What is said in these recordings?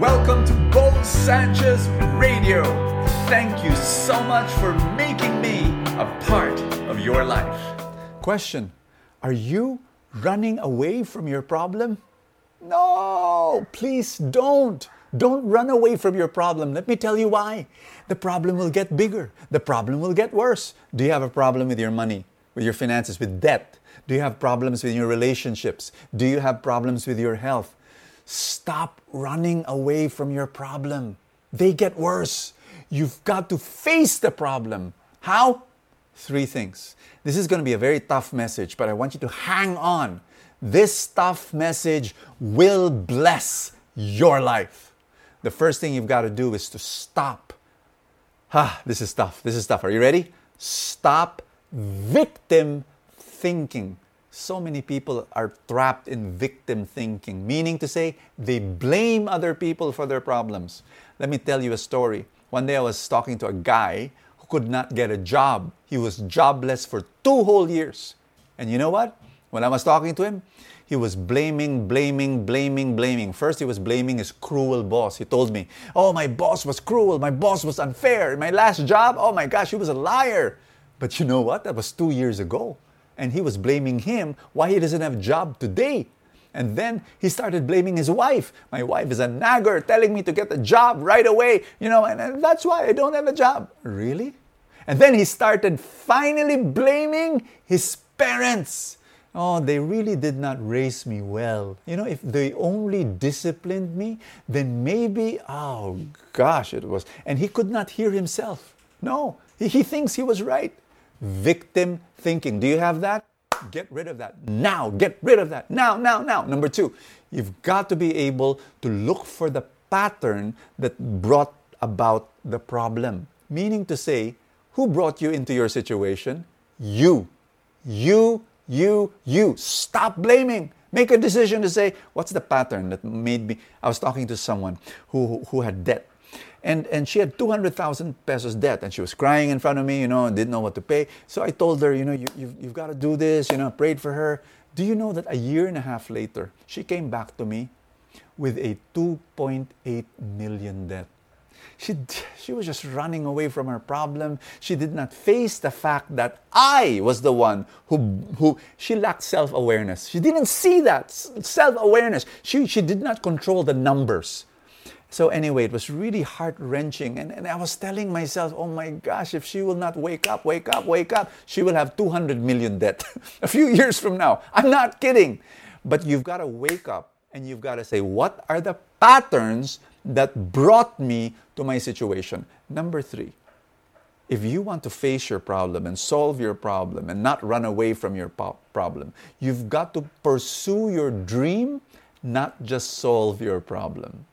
Welcome to Bo Sanchez Radio. Thank you so much for making me a part of your life. Question Are you running away from your problem? No, please don't. Don't run away from your problem. Let me tell you why. The problem will get bigger. The problem will get worse. Do you have a problem with your money, with your finances, with debt? Do you have problems with your relationships? Do you have problems with your health? Stop running away from your problem. They get worse. You've got to face the problem. How? Three things. This is going to be a very tough message, but I want you to hang on. This tough message will bless your life. The first thing you've got to do is to stop. Ah, this is tough. This is tough. Are you ready? Stop victim thinking. So many people are trapped in victim thinking, meaning to say they blame other people for their problems. Let me tell you a story. One day I was talking to a guy who could not get a job. He was jobless for two whole years. And you know what? When I was talking to him, he was blaming, blaming, blaming, blaming. First, he was blaming his cruel boss. He told me, Oh, my boss was cruel. My boss was unfair. My last job, oh my gosh, he was a liar. But you know what? That was two years ago. And he was blaming him why he doesn't have a job today. And then he started blaming his wife. My wife is a nagger, telling me to get a job right away, you know, and, and that's why I don't have a job. Really? And then he started finally blaming his parents oh, they really did not raise me well. You know, if they only disciplined me, then maybe, oh gosh, it was. And he could not hear himself. No, he, he thinks he was right. Victim thinking. Do you have that? Get rid of that now. Get rid of that now, now, now. Number two, you've got to be able to look for the pattern that brought about the problem. Meaning to say, who brought you into your situation? You. You you, you. Stop blaming. Make a decision to say, what's the pattern that made me? I was talking to someone who, who had debt. And, and she had 200,000 pesos debt and she was crying in front of me, you know, and didn't know what to pay. So I told her, you know, you, you've, you've got to do this, you know, I prayed for her. Do you know that a year and a half later, she came back to me with a 2.8 million debt? She, she was just running away from her problem. She did not face the fact that I was the one who, who she lacked self awareness. She didn't see that self awareness. She, she did not control the numbers. So, anyway, it was really heart wrenching. And, and I was telling myself, oh my gosh, if she will not wake up, wake up, wake up, she will have 200 million debt a few years from now. I'm not kidding. But you've got to wake up and you've got to say, what are the patterns that brought me to my situation. Number three, if you want to face your problem and solve your problem and not run away from your po- problem, you've got to pursue your dream, not just solve your problem.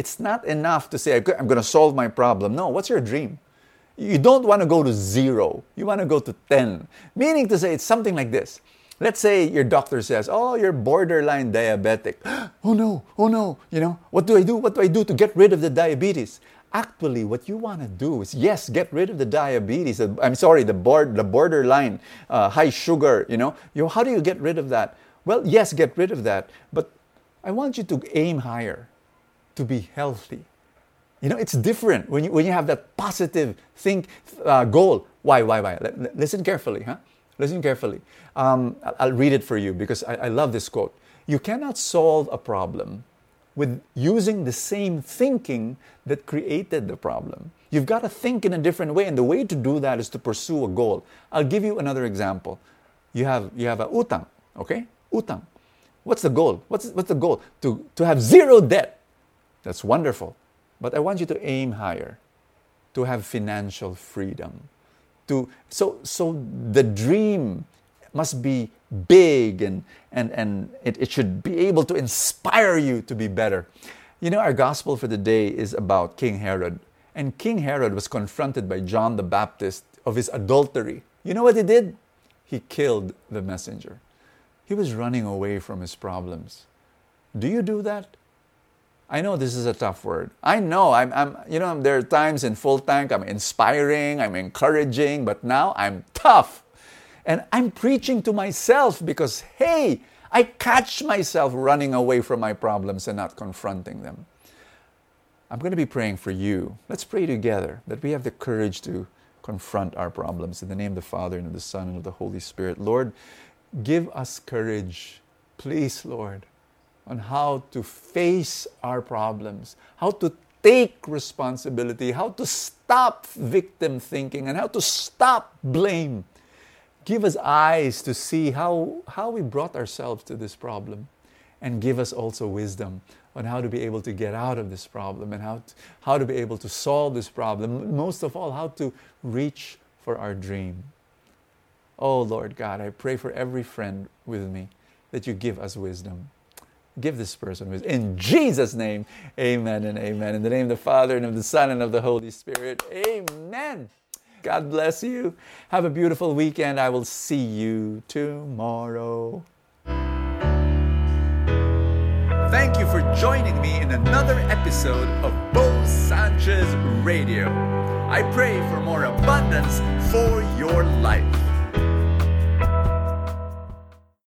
It's not enough to say, I'm going to solve my problem. No, what's your dream? You don't want to go to zero, you want to go to 10. Meaning to say, it's something like this Let's say your doctor says, "Oh, you're borderline diabetic." oh no, oh no, you know, what do I do? What do I do to get rid of the diabetes? Actually, what you want to do is yes, get rid of the diabetes. I'm sorry, the board, the borderline uh, high sugar. You know, you how do you get rid of that? Well, yes, get rid of that, but I want you to aim higher, to be healthy. You know, it's different when you when you have that positive think uh, goal. Why, why, why? L- listen carefully, huh? Listen carefully. Um, I'll read it for you because I, I love this quote. You cannot solve a problem with using the same thinking that created the problem. You've got to think in a different way, and the way to do that is to pursue a goal. I'll give you another example. You have you have a utang, okay? Utang. What's the goal? What's, what's the goal? To, to have zero debt. That's wonderful. But I want you to aim higher, to have financial freedom to so so the dream must be big and and and it, it should be able to inspire you to be better. You know our gospel for the day is about king herod. And king herod was confronted by john the baptist of his adultery. You know what he did? He killed the messenger. He was running away from his problems. Do you do that I know this is a tough word. I know I'm, I'm, you know, there are times in full tank I'm inspiring, I'm encouraging, but now I'm tough. And I'm preaching to myself because, hey, I catch myself running away from my problems and not confronting them. I'm going to be praying for you. Let's pray together that we have the courage to confront our problems. In the name of the Father, and of the Son, and of the Holy Spirit. Lord, give us courage, please, Lord, on how to face our problems, how to take responsibility, how to stop victim thinking, and how to stop blame. Give us eyes to see how, how we brought ourselves to this problem, and give us also wisdom on how to be able to get out of this problem and how to, how to be able to solve this problem. Most of all, how to reach for our dream. Oh Lord God, I pray for every friend with me that you give us wisdom. Give this person wisdom. In Jesus' name, amen and amen. In the name of the Father and of the Son and of the Holy Spirit, amen. God bless you. Have a beautiful weekend. I will see you tomorrow. Thank you for joining me in another episode of Bo Sanchez Radio. I pray for more abundance for your life.